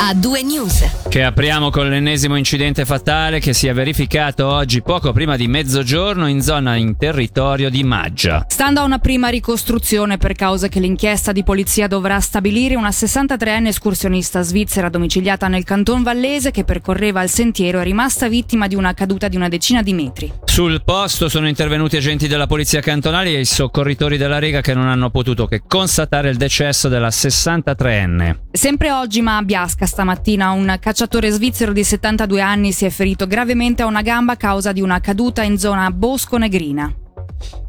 a due news. Che apriamo con l'ennesimo incidente fatale che si è verificato oggi poco prima di mezzogiorno in zona in territorio di Maggia. Stando a una prima ricostruzione per causa che l'inchiesta di polizia dovrà stabilire, una 63enne escursionista svizzera domiciliata nel canton vallese che percorreva il sentiero è rimasta vittima di una caduta di una decina di metri. Sul posto sono intervenuti agenti della polizia cantonale e i soccorritori della Lega che non hanno potuto che constatare il decesso della 63enne. Sempre oggi ma a Biasca stamattina un cacciatore svizzero di 72 anni si è ferito gravemente a una gamba a causa di una caduta in zona Bosco Negrina.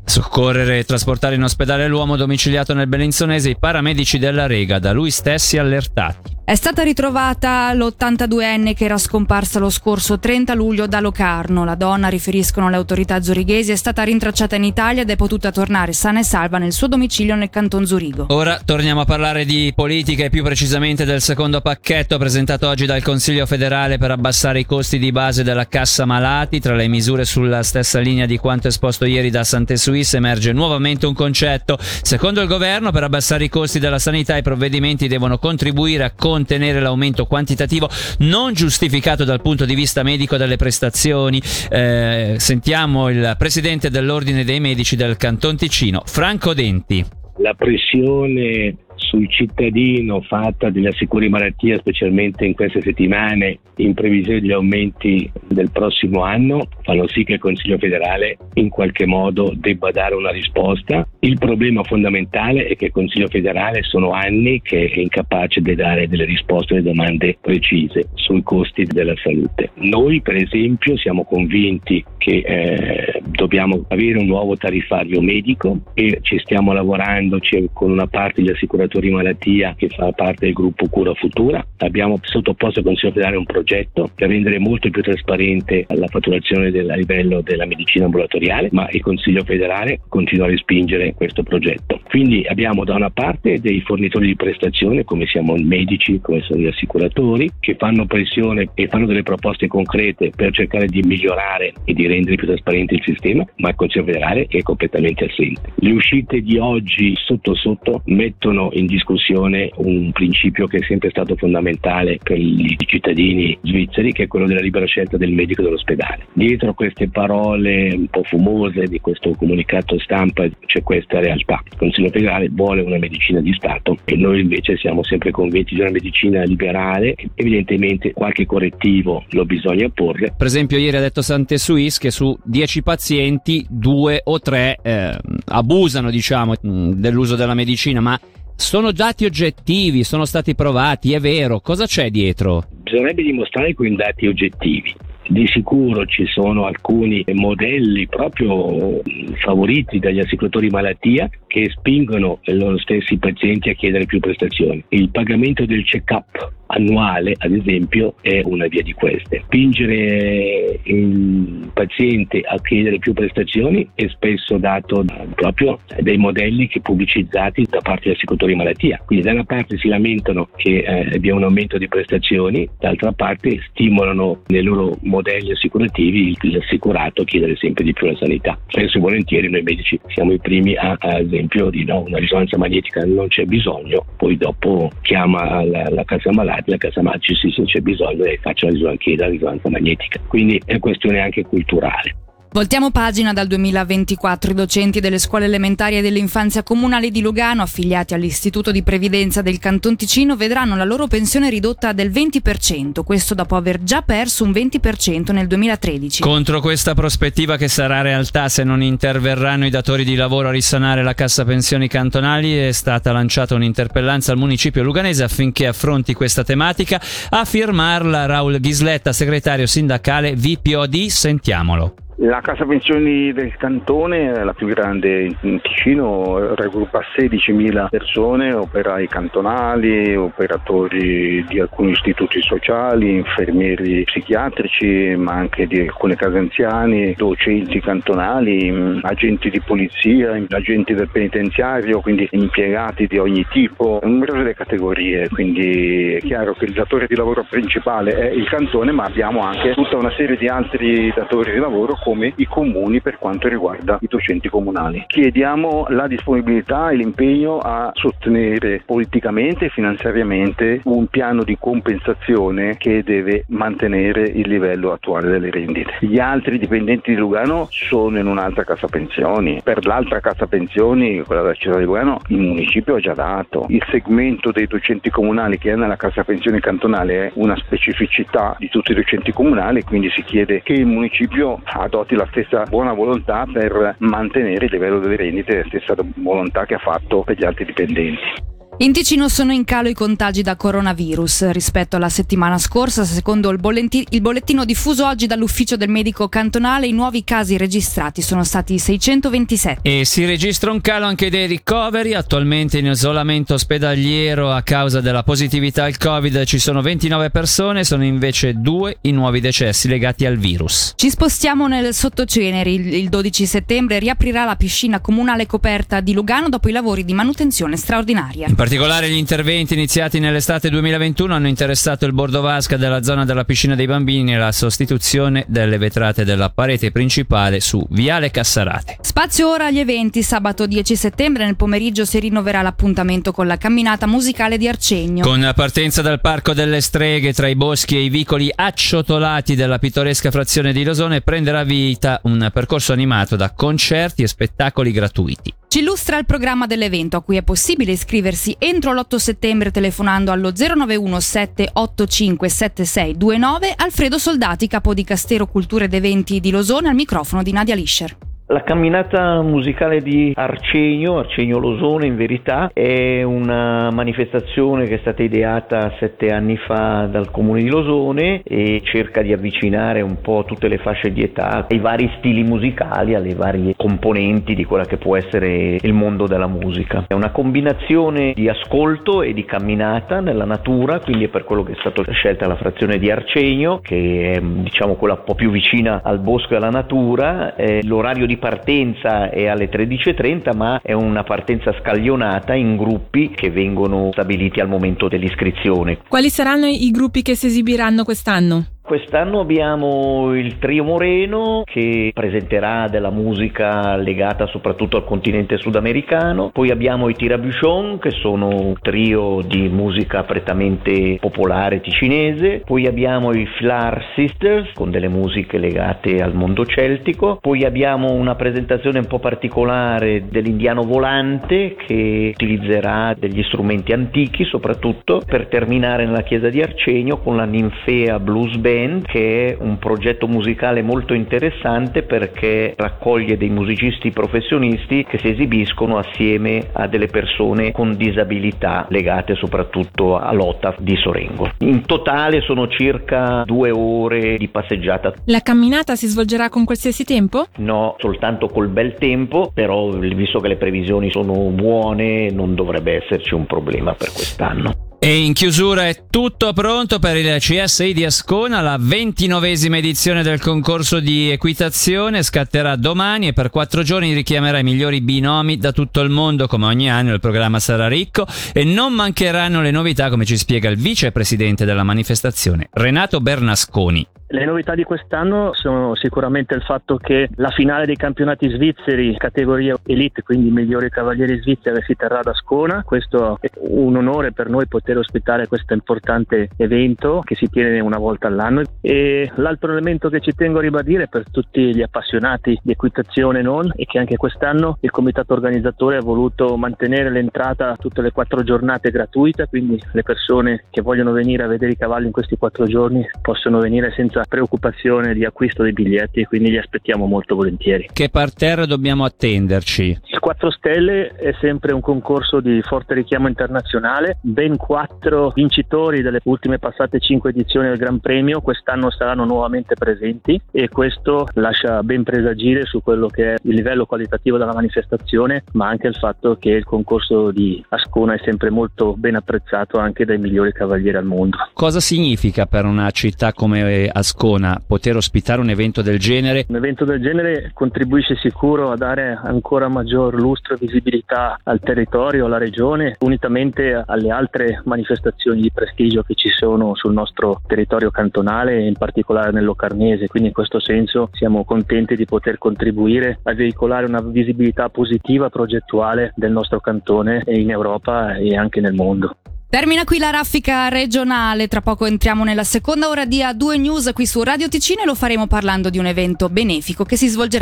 Soccorrere e trasportare in ospedale l'uomo domiciliato nel Bellinzonese i paramedici della Rega, da lui stessi allertati. È stata ritrovata l'82enne che era scomparsa lo scorso 30 luglio da Locarno. La donna, riferiscono le autorità zurighesi, è stata rintracciata in Italia ed è potuta tornare sana e salva nel suo domicilio nel canton Zurigo. Ora torniamo a parlare di politica e più precisamente del secondo pacchetto presentato oggi dal Consiglio federale per abbassare i costi di base della cassa malati. Tra le misure sulla stessa linea di quanto esposto ieri da Sante Suisse emerge nuovamente un concetto. Secondo il governo, per abbassare i costi della sanità i provvedimenti devono contribuire a contenere l'aumento quantitativo non giustificato dal punto di vista medico delle prestazioni. Eh, sentiamo il presidente dell'Ordine dei Medici del Canton Ticino, Franco Denti. La pressione sul cittadino fatta della sicuri malattia, specialmente in queste settimane, in previsione degli aumenti del prossimo anno, fanno sì che il Consiglio federale in qualche modo debba dare una risposta. Il problema fondamentale è che il Consiglio federale sono anni che è incapace di dare delle risposte alle domande precise sui costi della salute. Noi, per esempio, siamo convinti che eh, dobbiamo avere un nuovo tariffario medico e ci stiamo lavorando con una parte degli assicuratori malattia che fa parte del gruppo Cura Futura. Abbiamo sottoposto al Consiglio federale un progetto per rendere molto più trasparente la fatturazione del, a livello della medicina ambulatoriale, ma il Consiglio federale continua a respingere questo progetto. Quindi abbiamo da una parte dei fornitori di prestazione, come siamo i medici, come sono gli assicuratori, che fanno pressione e fanno delle proposte concrete per cercare di migliorare e di rendere più trasparente il sistema, ma il Consiglio federale è completamente assente. Le uscite di oggi sotto sotto mettono in discussione un principio che è sempre stato fondamentale per i cittadini svizzeri, che è quello della libera scelta del medico dell'ospedale. Dietro queste parole un po' fumose di questo comunicato stampa c'è questa realtà. Il Consiglio federale vuole una medicina di Stato e noi invece siamo sempre convinti di una medicina liberale. Evidentemente qualche correttivo lo bisogna porre. Per esempio ieri ha detto Sante Suisse che su 10 pazienti due o tre eh, abusano diciamo dell'uso della medicina, ma sono dati oggettivi, sono stati provati, è vero. Cosa c'è dietro? Bisognerebbe dimostrare con dati oggettivi. Di sicuro ci sono alcuni modelli proprio favoriti dagli assicuratori malattia che spingono i loro stessi pazienti a chiedere più prestazioni. Il pagamento del check-up annuale, ad esempio, è una via di queste. Spingere il paziente a chiedere più prestazioni è spesso dato proprio dai modelli che pubblicizzati da parte degli assicuratori malattia. Quindi da una parte si lamentano che eh, vi è un aumento di prestazioni, dall'altra parte stimolano nei loro modelli assicurativi l'assicurato a chiedere sempre di più la sanità. Spesso e volentieri noi medici siamo i primi a, ad esempio, di no, una risonanza magnetica non c'è bisogno, poi dopo chiama la, la casa malata la casa magici se c'è bisogno e faccio la risonanza, magnetica. Quindi è questione anche culturale. Voltiamo pagina dal 2024. I docenti delle scuole elementari e dell'infanzia comunali di Lugano, affiliati all'Istituto di Previdenza del Canton Ticino, vedranno la loro pensione ridotta del 20%, questo dopo aver già perso un 20% nel 2013. Contro questa prospettiva che sarà realtà se non interverranno i datori di lavoro a risanare la cassa pensioni cantonali, è stata lanciata un'interpellanza al municipio luganese affinché affronti questa tematica. A firmarla Raul Ghisletta, segretario sindacale VPOD. Sentiamolo. La Casa Pensioni del Cantone, la più grande in Ticino, raggruppa 16.000 persone, operai cantonali, operatori di alcuni istituti sociali, infermieri psichiatrici, ma anche di alcune case anziani, docenti cantonali, agenti di polizia, agenti del penitenziario, quindi impiegati di ogni tipo, numerose categorie, quindi è chiaro che il datore di lavoro principale è il cantone, ma abbiamo anche tutta una serie di altri datori di lavoro come i comuni per quanto riguarda i docenti comunali. Chiediamo la disponibilità e l'impegno a sostenere politicamente e finanziariamente un piano di compensazione che deve mantenere il livello attuale delle rendite. Gli altri dipendenti di Lugano sono in un'altra casa pensioni. Per l'altra casa pensioni, quella della città di Lugano, il municipio ha già dato. Il segmento dei docenti comunali che è nella casa pensioni cantonale è una specificità di tutti i docenti comunali, quindi si chiede che il municipio adotti la stessa buona volontà per mantenere il livello delle rendite, la stessa volontà che ha fatto per gli altri dipendenti. In Ticino sono in calo i contagi da coronavirus rispetto alla settimana scorsa. Secondo il, bollettino, il bollettino diffuso oggi dall'ufficio del medico cantonale, i nuovi casi registrati sono stati 627. E si registra un calo anche dei ricoveri. Attualmente in isolamento ospedaliero a causa della positività al Covid ci sono 29 persone, sono invece due i nuovi decessi legati al virus. Ci spostiamo nel Sottoceneri. Il 12 settembre riaprirà la piscina comunale coperta di Lugano dopo i lavori di manutenzione straordinaria. In particolare gli interventi iniziati nell'estate 2021 hanno interessato il bordo vasca della zona della piscina dei bambini e la sostituzione delle vetrate della parete principale su Viale Cassarate. Spazio ora agli eventi. Sabato 10 settembre nel pomeriggio si rinnoverà l'appuntamento con la camminata musicale di Arcegno. Con partenza dal Parco delle Streghe tra i boschi e i vicoli acciottolati della pittoresca frazione di Losone prenderà vita un percorso animato da concerti e spettacoli gratuiti. Ci illustra il programma dell'evento a cui è possibile iscriversi entro l'8 settembre telefonando allo 091 785 7629 Alfredo Soldati, capo di Castero Culture ed Eventi di Losone, al microfono di Nadia Lischer. La camminata musicale di Arcegno, Arcegno Losone in verità, è una manifestazione che è stata ideata sette anni fa dal comune di Losone e cerca di avvicinare un po' tutte le fasce di età ai vari stili musicali, alle varie componenti di quella che può essere il mondo della musica. È una combinazione di ascolto e di camminata nella natura, quindi è per quello che è stata scelta la frazione di Arcegno, che è diciamo quella un po' più vicina al bosco e alla natura. l'orario di partenza è alle 13.30 ma è una partenza scaglionata in gruppi che vengono stabiliti al momento dell'iscrizione. Quali saranno i gruppi che si esibiranno quest'anno? Quest'anno abbiamo il Trio Moreno che presenterà della musica legata soprattutto al continente sudamericano, poi abbiamo i Tirabuchon che sono un trio di musica prettamente popolare ticinese, poi abbiamo i Flar Sisters con delle musiche legate al mondo celtico, poi abbiamo una presentazione un po' particolare dell'Indiano Volante che utilizzerà degli strumenti antichi soprattutto per terminare nella chiesa di Arcegno con la Ninfea Blues Band Band che è un progetto musicale molto interessante perché raccoglie dei musicisti professionisti che si esibiscono assieme a delle persone con disabilità legate soprattutto all'OTAF di Sorengo. In totale sono circa due ore di passeggiata. La camminata si svolgerà con qualsiasi tempo? No, soltanto col bel tempo, però visto che le previsioni sono buone non dovrebbe esserci un problema per quest'anno. E in chiusura è tutto pronto per il CSI di Ascona, la ventinovesima edizione del concorso di equitazione scatterà domani e per quattro giorni richiamerà i migliori binomi da tutto il mondo, come ogni anno il programma sarà ricco e non mancheranno le novità come ci spiega il vicepresidente della manifestazione Renato Bernasconi. Le novità di quest'anno sono sicuramente il fatto che la finale dei campionati svizzeri categoria elite, quindi migliori cavalieri svizzeri, si terrà ad Ascona. Questo è un onore per noi poter ospitare questo importante evento che si tiene una volta all'anno. E l'altro elemento che ci tengo a ribadire per tutti gli appassionati di equitazione e non è che anche quest'anno il comitato organizzatore ha voluto mantenere l'entrata tutte le quattro giornate gratuita, quindi le persone che vogliono venire a vedere i cavalli in questi quattro giorni possono venire senza preoccupazione di acquisto dei biglietti, quindi li aspettiamo molto volentieri. Che parterre dobbiamo attenderci? Il 4 Stelle è sempre un concorso di forte richiamo internazionale, ben quattro vincitori delle ultime passate cinque edizioni del Gran Premio quest'anno saranno nuovamente presenti e questo lascia ben presagire su quello che è il livello qualitativo della manifestazione, ma anche il fatto che il concorso di Ascona è sempre molto ben apprezzato anche dai migliori cavalieri al mondo. Cosa significa per una città come Ascona? Ascona poter ospitare un evento del genere? Un evento del genere contribuisce sicuro a dare ancora maggior lustro e visibilità al territorio, alla regione, unitamente alle altre manifestazioni di prestigio che ci sono sul nostro territorio cantonale in particolare nel Locarnese. Quindi in questo senso siamo contenti di poter contribuire a veicolare una visibilità positiva progettuale del nostro cantone in Europa e anche nel mondo. Termina qui la raffica regionale, tra poco entriamo nella seconda ora di A2 News qui su Radio Ticino e lo faremo parlando di un evento benefico che si svolgerà